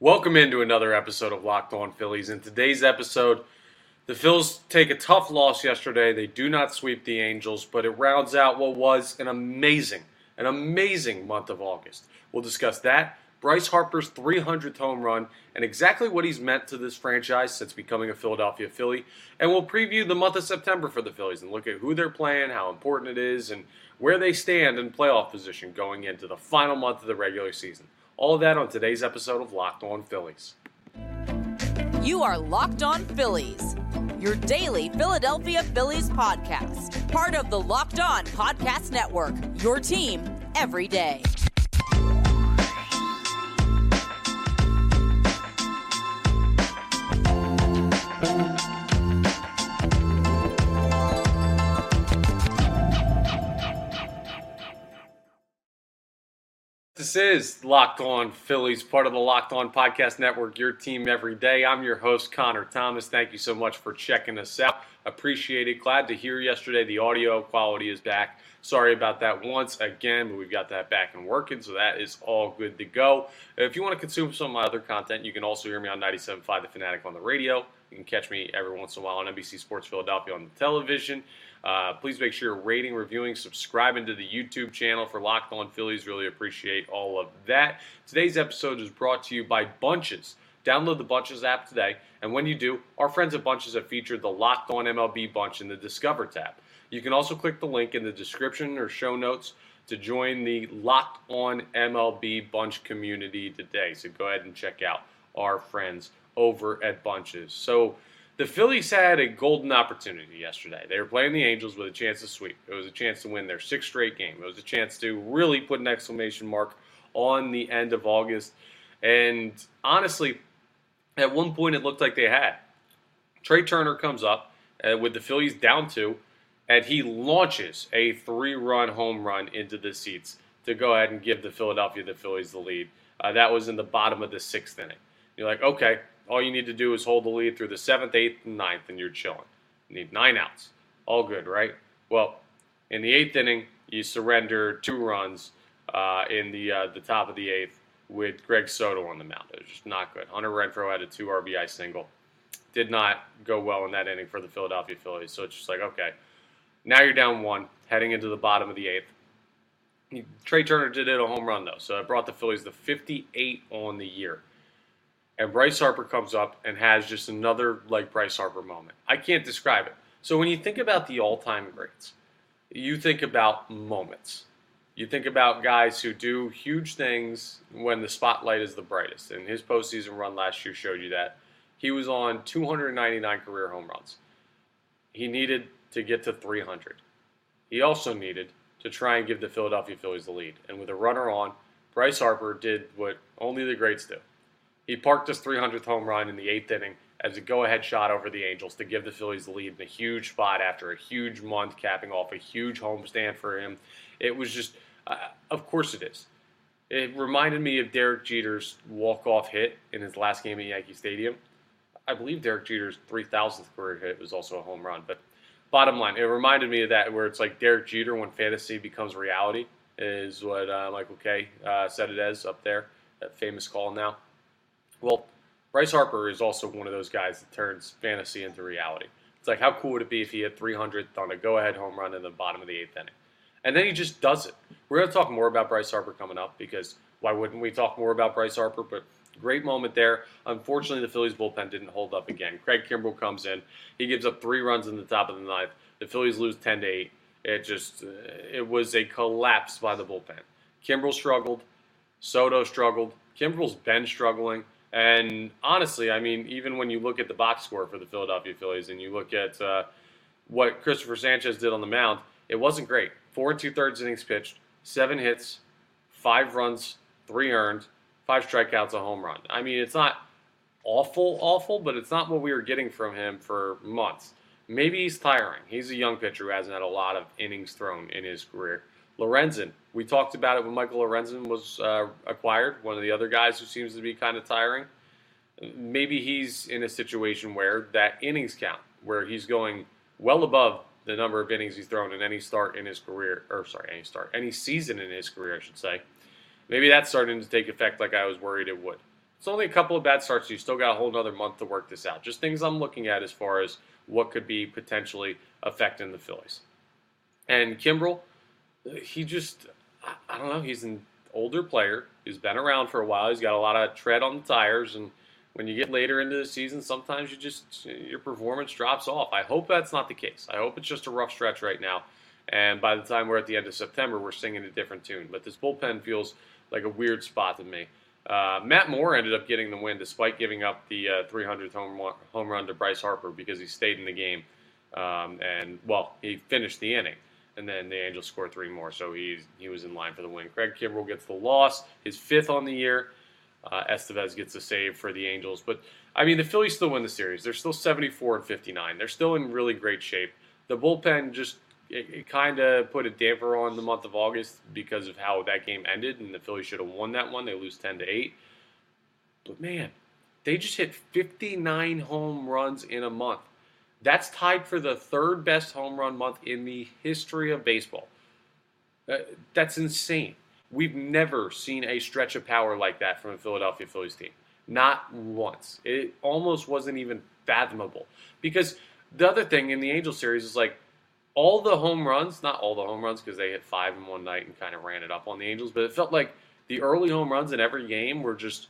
Welcome into another episode of Locked On Phillies. In today's episode, the Phils take a tough loss yesterday. They do not sweep the Angels, but it rounds out what was an amazing, an amazing month of August. We'll discuss that, Bryce Harper's 300th home run, and exactly what he's meant to this franchise since becoming a Philadelphia Philly. And we'll preview the month of September for the Phillies and look at who they're playing, how important it is, and where they stand in playoff position going into the final month of the regular season. All that on today's episode of Locked On Phillies. You are Locked On Phillies, your daily Philadelphia Phillies podcast. Part of the Locked On Podcast Network, your team every day. This is Locked On Phillies, part of the Locked On Podcast Network, your team every day. I'm your host, Connor Thomas. Thank you so much for checking us out. Appreciate it. Glad to hear yesterday the audio quality is back. Sorry about that once again, but we've got that back and working, so that is all good to go. If you want to consume some of my other content, you can also hear me on 97.5 The Fanatic on the radio. You can catch me every once in a while on NBC Sports Philadelphia on the television. Uh, please make sure you're rating, reviewing, subscribing to the YouTube channel for Locked On Phillies. Really appreciate all of that. Today's episode is brought to you by Bunches. Download the Bunches app today, and when you do, our friends at Bunches have featured the Locked On MLB Bunch in the Discover tab. You can also click the link in the description or show notes to join the Locked On MLB Bunch community today. So go ahead and check out our friends over at Bunches. So the Phillies had a golden opportunity yesterday. They were playing the Angels with a chance to sweep. It was a chance to win their sixth straight game. It was a chance to really put an exclamation mark on the end of August. And honestly, at one point it looked like they had. Trea Turner comes up uh, with the Phillies down two, and he launches a three run home run into the seats to go ahead and give the Philadelphia the Phillies the lead. Uh, that was in the bottom of the sixth inning. You're like, okay, all you need to do is hold the lead through the seventh, eighth, and ninth, and you're chilling. You need nine outs. All good, right? Well, in the eighth inning, you surrender two runs uh, in the uh, the top of the eighth with Greg Soto on the mound. It was just not good. Hunter Renfroe had a two RBI single. Did not go well in that inning for the Philadelphia Phillies. So it's just like, okay, now you're down one, heading into the bottom of the eighth. Trea Turner did hit a home run, though, so it brought the Phillies to 58 on the year and Bryce Harper comes up and has just another like Bryce Harper moment. I can't describe it. So when you think about the all-time greats, you think about moments. You think about guys who do huge things when the spotlight is the brightest. And his postseason run last year showed you that. He was on 299 career home runs. He needed to get to 300. He also needed to try and give the Philadelphia Phillies the lead. And with a runner on, Bryce Harper did what only the greats do. He parked his 300th home run in the eighth inning as a go-ahead shot over the Angels to give the Phillies the lead in a huge spot after a huge month, capping off a huge homestand for him. It was just, uh, of course, it is. It reminded me of Derek Jeter's walk-off hit in his last game at Yankee Stadium. I believe Derek Jeter's 3,000th career hit was also a home run. But bottom line, it reminded me of that where it's like Derek Jeter when fantasy becomes reality is what uh, Michael Kay uh, said it as up there, that famous call now. Well, Bryce Harper is also one of those guys that turns fantasy into reality. It's like, how cool would it be if he hit 300 on a go ahead home run in the bottom of the eighth inning? And then he just does it. We're going to talk more about Bryce Harper coming up because why wouldn't we talk more about Bryce Harper? But great moment there. Unfortunately, the Phillies bullpen didn't hold up again. Craig Kimbrel comes in. He gives up three runs in the top of the ninth. The Phillies lose 10 to 8. It just, uh, it was a collapse by the bullpen. Kimbrel struggled. Soto struggled. Kimbrel's been struggling. And honestly, I mean, even when you look at the box score for the Philadelphia Phillies and you look at uh, what Cristopher Sanchez did on the mound, it wasn't great. Four and two thirds innings pitched, seven hits, five runs, three earned, five strikeouts, a home run. I mean, it's not awful, awful, but it's not what we were getting from him for months. Maybe he's tiring. He's a young pitcher who hasn't had a lot of innings thrown in his career. Lorenzen, we talked about it when Michael Lorenzen was uh, acquired, one of the other guys who seems to be kind of tiring. Maybe he's in a situation where that innings count, where he's going well above the number of innings he's thrown in any start in his career, or sorry, any start, any season in his career, I should say. Maybe that's starting to take effect like I was worried it would. it's only a couple of bad starts. So you still got a whole another month to work this out. Just things I'm looking at as far as what could be potentially affecting the Phillies. And Kimbrel, he just, I don't know, he's an older player. He's been around for a while. He's got a lot of tread on the tires. And when you get later into the season, sometimes you just, your performance drops off. I hope that's not the case. I hope it's just a rough stretch right now. And by the time we're at the end of September, we're singing a different tune. But this bullpen feels like a weird spot to me. Uh, Matt Moore ended up getting the win despite giving up the uh, 300th home, home run to Bryce Harper because he stayed in the game. Um, and, well, he finished the inning. And then the Angels score three more, so he's, he was in line for the win. Craig Kimbrel gets the loss, his fifth on the year. Uh, Estevez gets a save for the Angels. But, I mean, the Phillies still win the series. They're still 74 and 59. They're still in really great shape. The bullpen just it, it kind of put a damper on the month of August because of how that game ended, and the Phillies should have won that one. They lose 10 to 8. But man, they just hit 59 home runs in a month. That's tied for the third best home run month in the history of baseball. Uh, that's insane. We've never seen a stretch of power like that from a Philadelphia Phillies team. Not once. It almost wasn't even fathomable. Because the other thing in the Angel series is like all the home runs, not all the home runs because they hit five in one night and kind of ran it up on the Angels, but it felt like the early home runs in every game were just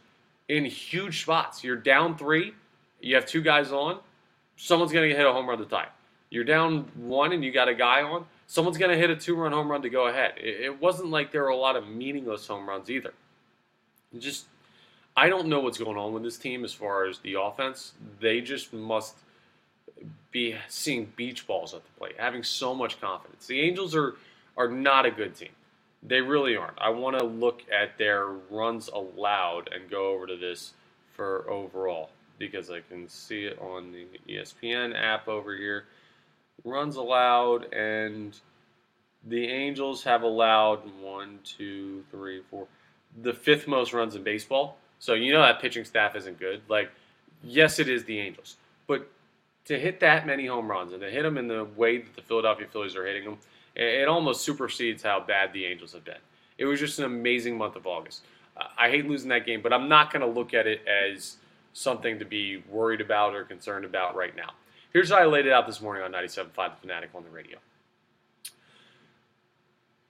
in huge spots. You're down three, you have two guys on, someone's going to hit a home run to tie. You're down one and you got a guy on, someone's going to hit a two run home run to go ahead. It, wasn't like there were a lot of meaningless home runs either. Just, I don't know what's going on with this team as far as the offense. They just must be seeing beach balls at the plate, having so much confidence. The Angels are are not a good team. They really aren't. I want to look at their runs allowed and go over to this for overall because I can see it on the ESPN app over here. Runs allowed, and the Angels have allowed one, two, three, four, the fifth most runs in baseball. So you know that pitching staff isn't good. Like, yes, it is the Angels, but to hit that many home runs and to hit them in the way that the Philadelphia Phillies are hitting them, it almost supersedes how bad the Angels have been. It was just an amazing month of August. I hate losing that game, but I'm not going to look at it as something to be worried about or concerned about right now. Here's how I laid it out this morning on 97.5 The Fanatic on the radio.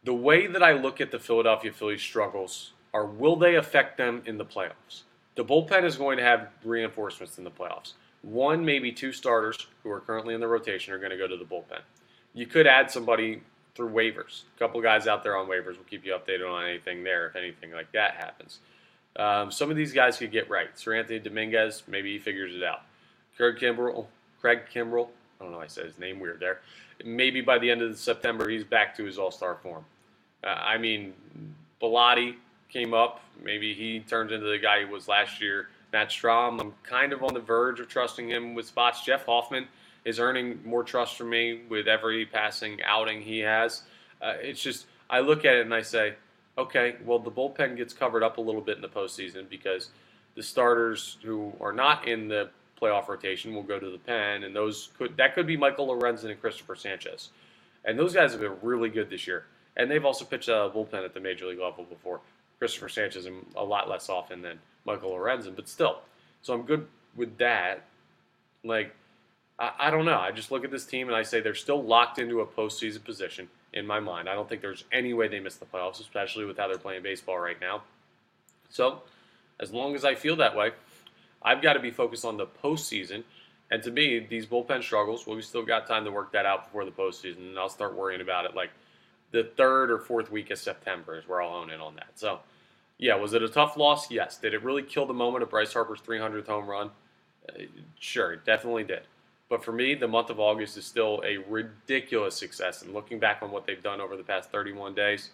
The way that I look at the Philadelphia Phillies struggles are will they affect them in the playoffs? The bullpen is going to have reinforcements in the playoffs. One, maybe two starters who are currently in the rotation are going to go to the bullpen. You could add somebody through waivers. A couple guys out there on waivers will keep you updated on anything there if anything like that happens. Um, some of these guys could get right. Seranthony Dominguez, maybe he figures it out. Craig Kimbrel, Craig Kimbrel, I don't know, I said his name weird there. Maybe by the end of September, he's back to his all star form. Uh, I mean, Bellatti came up. Maybe he turns into the guy he was last year. Matt Strahm, I'm kind of on the verge of trusting him with spots. Jeff Hoffman is earning more trust from me with every passing outing he has. Uh, it's just, I look at it and I say, okay, well, the bullpen gets covered up a little bit in the postseason because the starters who are not in the playoff rotation will go to the pen, and those could that could be Michael Lorenzen and Cristopher Sanchez, and those guys have been really good this year, and they've also pitched a bullpen at the major league level before. Cristopher Sanchez a lot less often than Michael Lorenzen, but still. So I'm good with that. Like, I, I, don't know. I just look at this team and I say they're still locked into a postseason position in my mind. I don't think there's any way they miss the playoffs, especially with how they're playing baseball right now. So, as long as I feel that way, I've got to be focused on the postseason. And to me, these bullpen struggles, well, we still got time to work that out before the postseason, and I'll start worrying about it like the third or fourth week of September is where I'll hone in on that. So, yeah, was it a tough loss? Yes. Did it really kill the moment of Bryce Harper's 300th home run? Uh, sure, it definitely did. But for me, the month of August is still a ridiculous success. And looking back on what they've done over the past 31 days,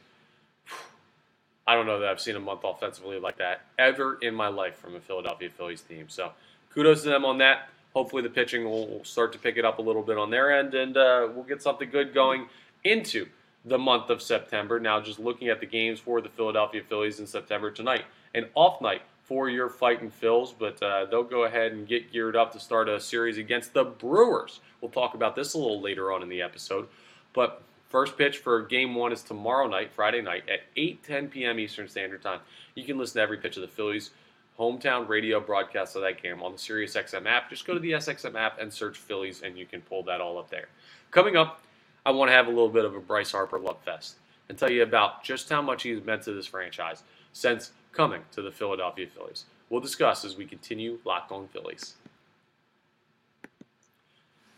I don't know that I've seen a month offensively like that ever in my life from a Philadelphia Phillies team. So kudos to them on that. Hopefully, the pitching will start to pick it up a little bit on their end, and uh, we'll get something good going into the month of September. Now, just looking at the games for the Philadelphia Phillies in September tonight, an off night for your fighting Phils, but uh, they'll go ahead and get geared up to start a series against the Brewers. We'll talk about this a little later on in the episode. But first pitch for game one is tomorrow night, Friday night at 8:10 p.m. Eastern Standard Time. You can listen to every pitch of the Phillies hometown radio broadcast of that game on the SiriusXM app. Just go to the SXM app and search Phillies, and you can pull that all up there. Coming up, I want to have a little bit of a Bryce Harper love fest and tell you about just how much he's meant to this franchise since coming to the Philadelphia Phillies. We'll discuss as we continue Locked On Phillies.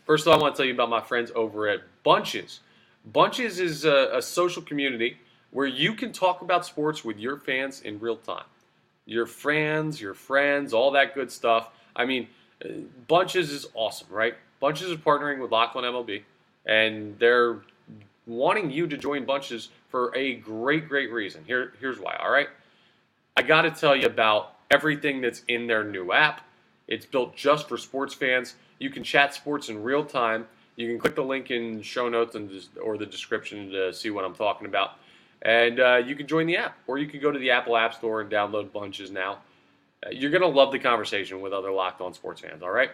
First all, I want to tell you about my friends over at Bunches. Bunches is a, a social community where you can talk about sports with your fans in real time. Your fans, your friends, all that good stuff. I mean, Bunches is awesome, right? Bunches is partnering with Locked On MLB, and they're wanting you to join Bunches for a great, great reason. Here, here's why. All right, I got to tell you about everything that's in their new app. It's built just for sports fans. You can chat sports in real time. You can click the link in show notes and or the description to see what I'm talking about. And uh, you can join the app, or you can go to the Apple App Store and download Bunches now. Uh, you're going to love the conversation with other Locked On sports fans, all right?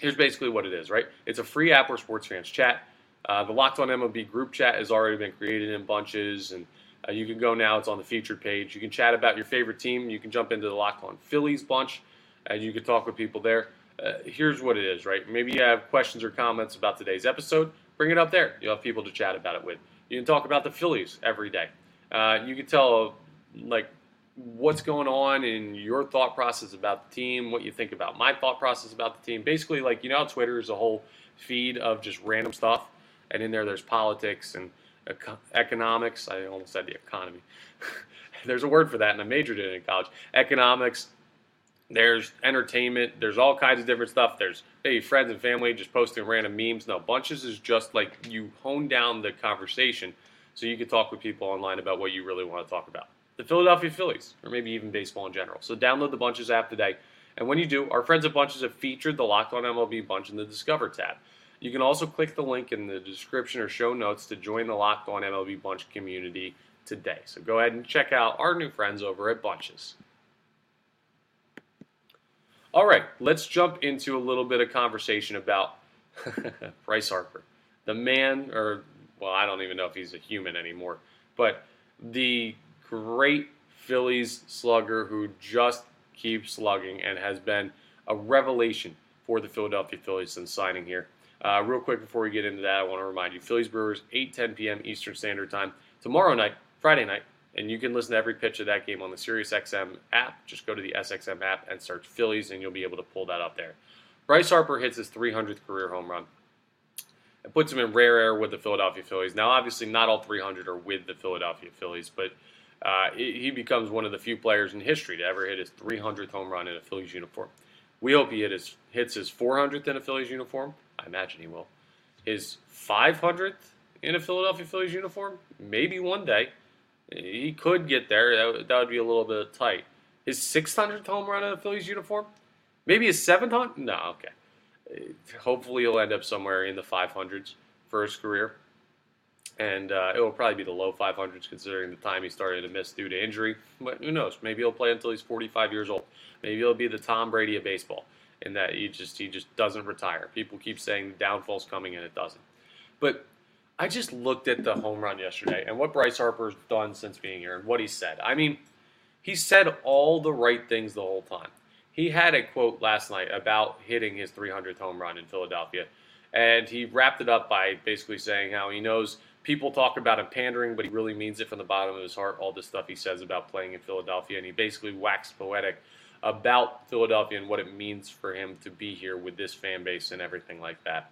Here's basically what it is, right? It's a free app where sports fans chat. Uh, the Locked On MLB group chat has already been created in Bunches, and uh, you can go now. It's on the featured page. You can chat about your favorite team. You can jump into the Locked On Phillies bunch, and you can talk with people there. Uh, here's what it is, right? Maybe you have questions or comments about today's episode. Bring it up there. You'll have people to chat about it with. You can talk about the Phillies every day. Uh, you can tell like what's going on in your thought process about the team, what you think about my thought process about the team. Basically, like you know, Twitter is a whole feed of just random stuff, and in there there's politics and economics. I almost said the economy. there's a word for that, and I majored in it in college. Economics. There's entertainment. There's all kinds of different stuff. There's maybe friends and family just posting random memes. No, bunches is just like you hone down the conversation so you can talk with people online about what you really want to talk about. The Philadelphia Phillies, or maybe even baseball in general. So download the Bunches app today. And when you do, our friends at Bunches have featured the Locked On MLB Bunch in the Discover tab. You can also click the link in the description or show notes to join the Locked On MLB Bunch community today. So go ahead and check out our new friends over at Bunches. All right, let's jump into a little bit of conversation about Bryce Harper, the man, or well, I don't even know if he's a human anymore, but the great Phillies slugger who just keeps slugging and has been a revelation for the Philadelphia Phillies since signing here. Uh, real quick before we get into that, I want to remind you Phillies Brewers, 8 10 p.m. Eastern Standard Time tomorrow night, Friday night, and you can listen to every pitch of that game on the SiriusXM app. Just go to the SXM app and search Phillies, and you'll be able to pull that up there. Bryce Harper hits his 300th career home run. It puts him in rare air with the Philadelphia Phillies. Now, obviously, not all 300 are with the Philadelphia Phillies, but uh, he becomes one of the few players in history to ever hit his 300th home run in a Phillies uniform. We hope he hit his, hits his 400th in a Phillies uniform. I imagine he will. His 500th in a Philadelphia Phillies uniform, maybe one day. He could get there. That would, that would be a little bit tight. His 600th home run in a Phillies uniform, maybe his 700th. No, okay hopefully he'll end up somewhere in the 500s for his career. And uh, it will probably be the low 500s considering the time he started to miss due to injury. But who knows? Maybe he'll play until he's 45 years old. Maybe he'll be the Tom Brady of baseball in that he just he just doesn't retire. People keep saying the downfall's coming and it doesn't. But I just looked at the home run yesterday and what Bryce Harper's done since being here and what he said. I mean, he said all the right things the whole time he had a quote last night about hitting his 300th home run in Philadelphia. And he wrapped it up by basically saying how he knows people talk about him pandering, but he really means it from the bottom of his heart, all the stuff he says about playing in Philadelphia. And he basically waxed poetic about Philadelphia and what it means for him to be here with this fan base and everything like that.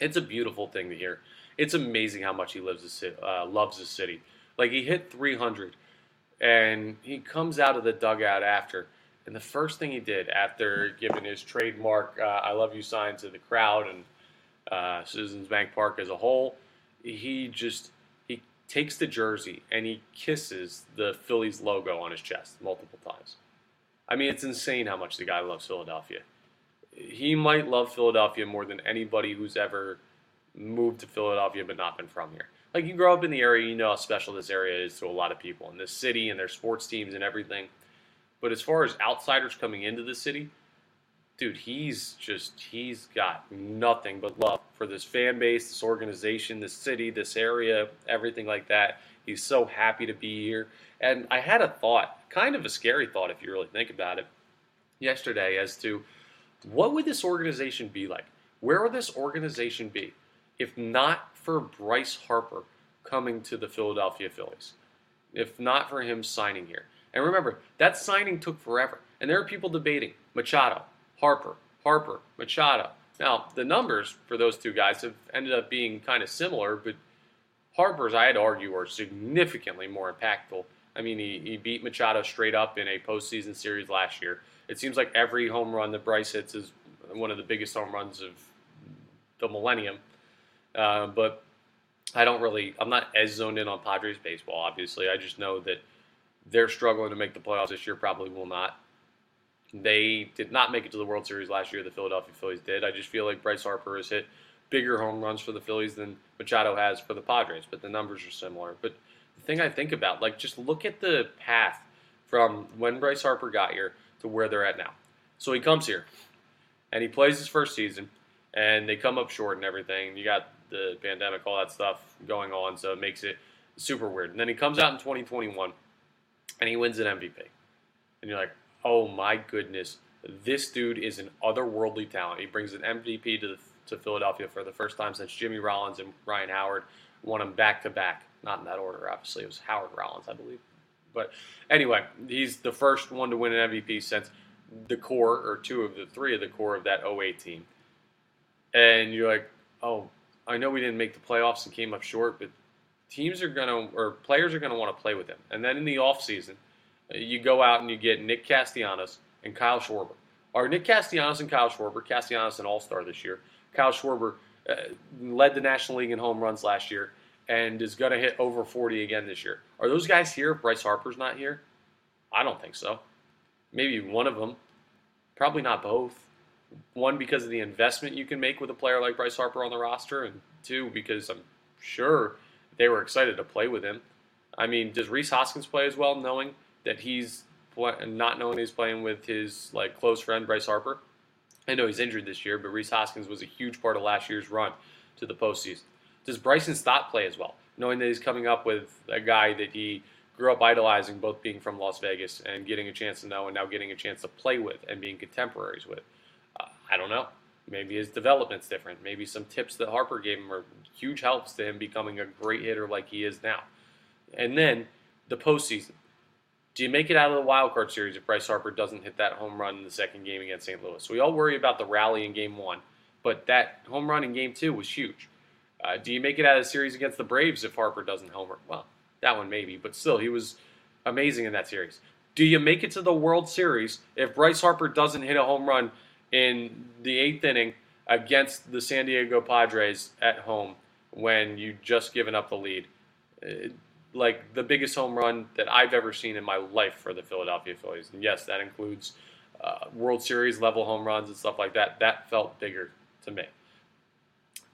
It's a beautiful thing to hear. It's amazing how much he lives the, uh, loves the city. Like he hit 300, and he comes out of the dugout after – and the first thing he did after giving his trademark uh, "I love you" sign to the crowd and uh, Citizens Bank Park as a whole, he just he takes the jersey and he kisses the Phillies logo on his chest multiple times. I mean, it's insane how much the guy loves Philadelphia. He might love Philadelphia more than anybody who's ever moved to Philadelphia but not been from here. Like you grow up in the area, you know how special this area is to a lot of people, and this city and their sports teams and everything. But as far as outsiders coming into the city, dude, he's just he's got nothing but love for this fan base, this organization, this city, this area, everything like that. He's so happy to be here. And I had a thought, kind of a scary thought if you really think about it, yesterday as to what would this organization be like? Where would this organization be if not for Bryce Harper coming to the Philadelphia Phillies? If not for him signing here. And remember, that signing took forever. And there are people debating Machado, Harper, Harper, Machado. Now, the numbers for those two guys have ended up being kind of similar, but Harper's, I had to argue, are significantly more impactful. I mean, he, he beat Machado straight up in a postseason series last year. It seems like every home run that Bryce hits is one of the biggest home runs of the millennium. Uh, but I don't really, I'm not as zoned in on Padres baseball, obviously. I just know that they're struggling to make the playoffs this year, probably will not. They did not make it to the World Series last year. The Philadelphia Phillies did. I just feel like Bryce Harper has hit bigger home runs for the Phillies than Machado has for the Padres, but the numbers are similar. But the thing I think about, like, just look at the path from when Bryce Harper got here to where they're at now. So he comes here and he plays his first season, and they come up short and everything. You got the pandemic, all that stuff going on, so it makes it super weird. And then he comes out in 2021 and he wins an MVP. And you're like, oh my goodness, this dude is an otherworldly talent. He brings an MVP to the, to Philadelphia for the first time since Jimmy Rollins and Ryan Howard won them back to back. Not in that order, obviously. It was Howard Rollins, I believe. But anyway, he's the first one to win an MVP since the core, or two of the three of the core of that 08 team. And you're like, oh, I know we didn't make the playoffs and came up short, but teams are going to, or players are going to want to play with him. And then in the offseason, you go out and you get Nick Castellanos and Kyle Schwarber. Are Nick Castellanos and Kyle Schwarber, Castellanos an all star this year, Kyle Schwarber uh, led the National League in home runs last year and is going to hit over 40 again this year. Are those guys here if Bryce Harper's not here? I don't think so. Maybe one of them. Probably not both. One, because of the investment you can make with a player like Bryce Harper on the roster, and two, because I'm sure they were excited to play with him. I mean, does Rhys Hoskins play as well, knowing that he's not knowing he's playing with his like close friend Bryce Harper? I know he's injured this year, but Rhys Hoskins was a huge part of last year's run to the postseason. Does Bryson Stott play as well, knowing that he's coming up with a guy that he grew up idolizing, both being from Las Vegas and getting a chance to know, and now getting a chance to play with and being contemporaries with? Uh, I don't know. Maybe his development's different. Maybe some tips that Harper gave him are huge helps to him becoming a great hitter like he is now. And then the postseason. Do you make it out of the wild card series if Bryce Harper doesn't hit that home run in the second game against St. Louis? We all worry about the rally in game one, but that home run in game two was huge. Uh, do you make it out of the series against the Braves if Harper doesn't homer? Well, that one maybe, but still, he was amazing in that series. Do you make it to the World Series if Bryce Harper doesn't hit a home run in the eighth inning against the San Diego Padres at home when you just given up the lead. Uh, like the biggest home run that I've ever seen in my life for the Philadelphia Phillies. And yes, that includes uh, World Series level home runs and stuff like that. That felt bigger to me.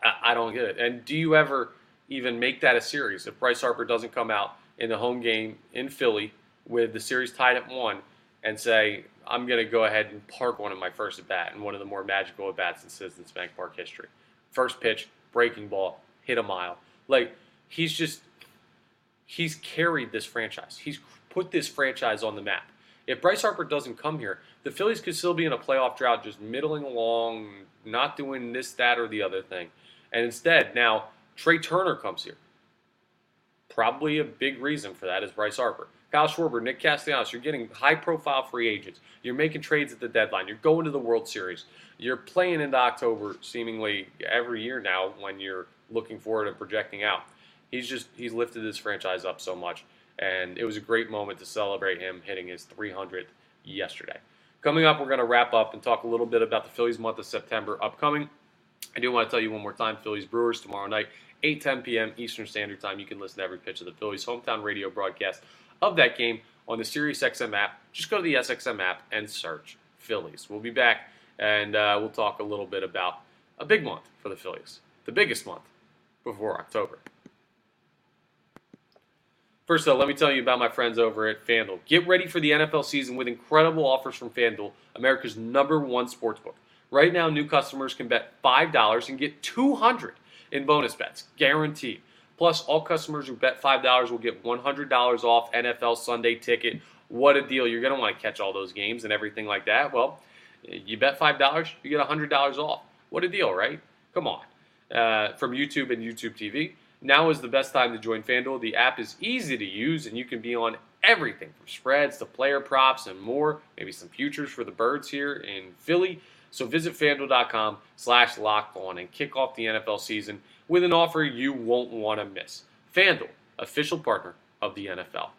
I, I don't get it. And do you ever even make that a series if Bryce Harper doesn't come out in the home game in Philly with the series tied at one and say, I'm going to go ahead and park one of my first at bat and one of the more magical at bats in Citizens Bank Park history. First pitch, breaking ball, hit a mile. Like he's just he's carried this franchise. He's put this franchise on the map. If Bryce Harper doesn't come here, the Phillies could still be in a playoff drought, just middling along, not doing this, that, or the other thing. And instead, now Trea Turner comes here. Probably a big reason for that is Bryce Harper. Kyle Schwarber, Nick Castellanos, you're getting high profile free agents. You're making trades at the deadline. You're going to the World Series. You're playing into October seemingly every year now when you're looking forward and projecting out. He's just he's lifted this franchise up so much and it was a great moment to celebrate him hitting his 300th yesterday. Coming up, we're going to wrap up and talk a little bit about the Phillies month of September upcoming. I do want to tell you one more time Phillies Brewers tomorrow night, 8 10 p.m. Eastern Standard Time. You can listen to every pitch of the Phillies hometown radio broadcast of that game on the SiriusXM app. Just go to the SXM app and search Phillies. We'll be back and uh, we'll talk a little bit about a big month for the Phillies, the biggest month before October. First, though, let me tell you about my friends over at FanDuel. Get ready for the NFL season with incredible offers from FanDuel, America's number one sportsbook. Right now, new customers can bet $5 and get 200 in bonus bets, guaranteed. Plus, all customers who bet $5 will get $100 off NFL Sunday ticket. What a deal. You're going to want to catch all those games and everything like that. Well, you bet $5, you get $100 off. What a deal, right? Come on. Uh, from YouTube and YouTube TV. Now is the best time to join FanDuel. The app is easy to use and you can be on everything from spreads to player props and more. Maybe some futures for the birds here in Philly. So visit fanduel.com slash locked on and kick off the NFL season with an offer you won't want to miss. FanDuel, official partner of the NFL.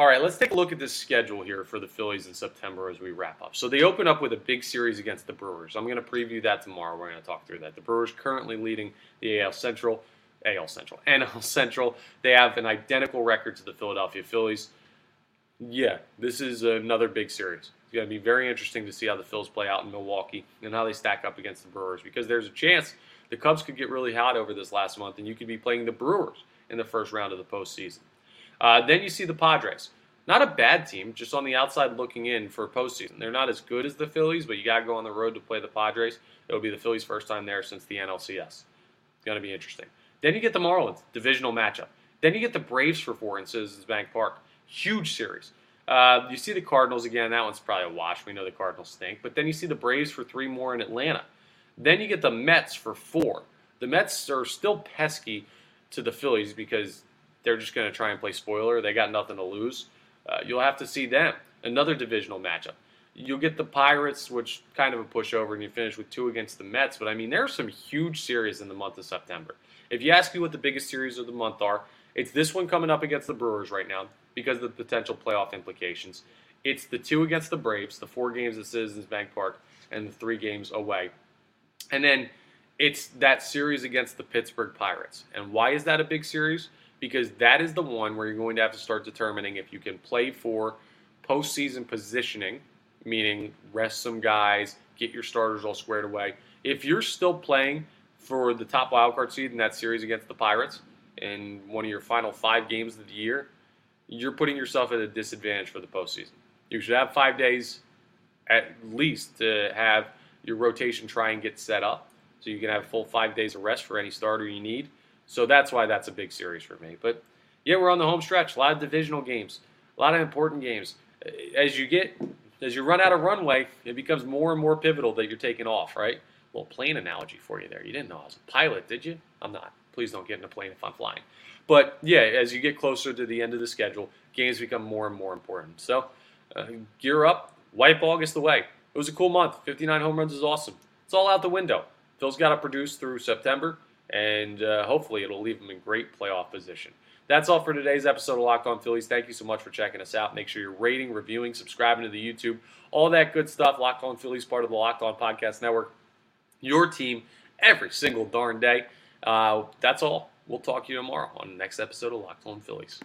All right, let's take a look at this schedule here for the Phillies in September as we wrap up. So they open up with a big series against the Brewers. I'm going to preview that tomorrow. We're going to talk through that. The Brewers currently leading the AL Central, AL Central, NL Central. They have an identical record to the Philadelphia Phillies. Yeah, this is another big series. It's going to be very interesting to see how the Phils play out in Milwaukee and how they stack up against the Brewers because there's a chance the Cubs could get really hot over this last month and you could be playing the Brewers in the first round of the postseason. Uh, then you see the Padres. Not a bad team, just on the outside looking in for postseason. They're not as good as the Phillies, but you got to go on the road to play the Padres. It'll be the Phillies' first time there since the NLCS. It's going to be interesting. Then you get the Marlins, divisional matchup. Then you get the Braves for four in Citizens Bank Park. Huge series. Uh, you see the Cardinals again. That one's probably a wash. We know the Cardinals stink. But then you see the Braves for three more in Atlanta. Then you get the Mets for four. The Mets are still pesky to the Phillies because they're just going to try and play spoiler. They got nothing to lose. Uh, you'll have to see them. Another divisional matchup. You'll get the Pirates, which kind of a pushover, and you finish with two against the Mets. But I mean, there are some huge series in the month of September. If you ask me what the biggest series of the month are, it's this one coming up against the Brewers right now because of the potential playoff implications. It's the two against the Braves, the four games at Citizens Bank Park, and the three games away. And then it's that series against the Pittsburgh Pirates. And why is that a big series? Because that is the one where you're going to have to start determining if you can play for postseason positioning, meaning rest some guys, get your starters all squared away. If you're still playing for the top wildcard seed in that series against the Pirates in one of your final five games of the year, you're putting yourself at a disadvantage for the postseason. You should have five days at least to have your rotation try and get set up so you can have full five days of rest for any starter you need so that's why that's a big series for me. But yeah, we're on the home stretch. A lot of divisional games, a lot of important games. As you get, as you run out of runway, it becomes more and more pivotal that you're taking off. Right? Little plane analogy for you there. You didn't know I was a pilot, did you? I'm not. Please don't get in a plane if I'm flying. But yeah, as you get closer to the end of the schedule, games become more and more important. So uh, gear up, wipe August away. It was a cool month. 59 home runs is awesome. It's all out the window. Phil's got to produce through September and uh, hopefully it'll leave them in great playoff position. That's all for today's episode of Locked On Phillies. Thank you so much for checking us out. Make sure you're rating, reviewing, subscribing to the YouTube, all that good stuff. Locked On Phillies, part of the Locked On Podcast Network. Your team every single darn day. Uh, that's all. We'll talk to you tomorrow on the next episode of Locked On Phillies.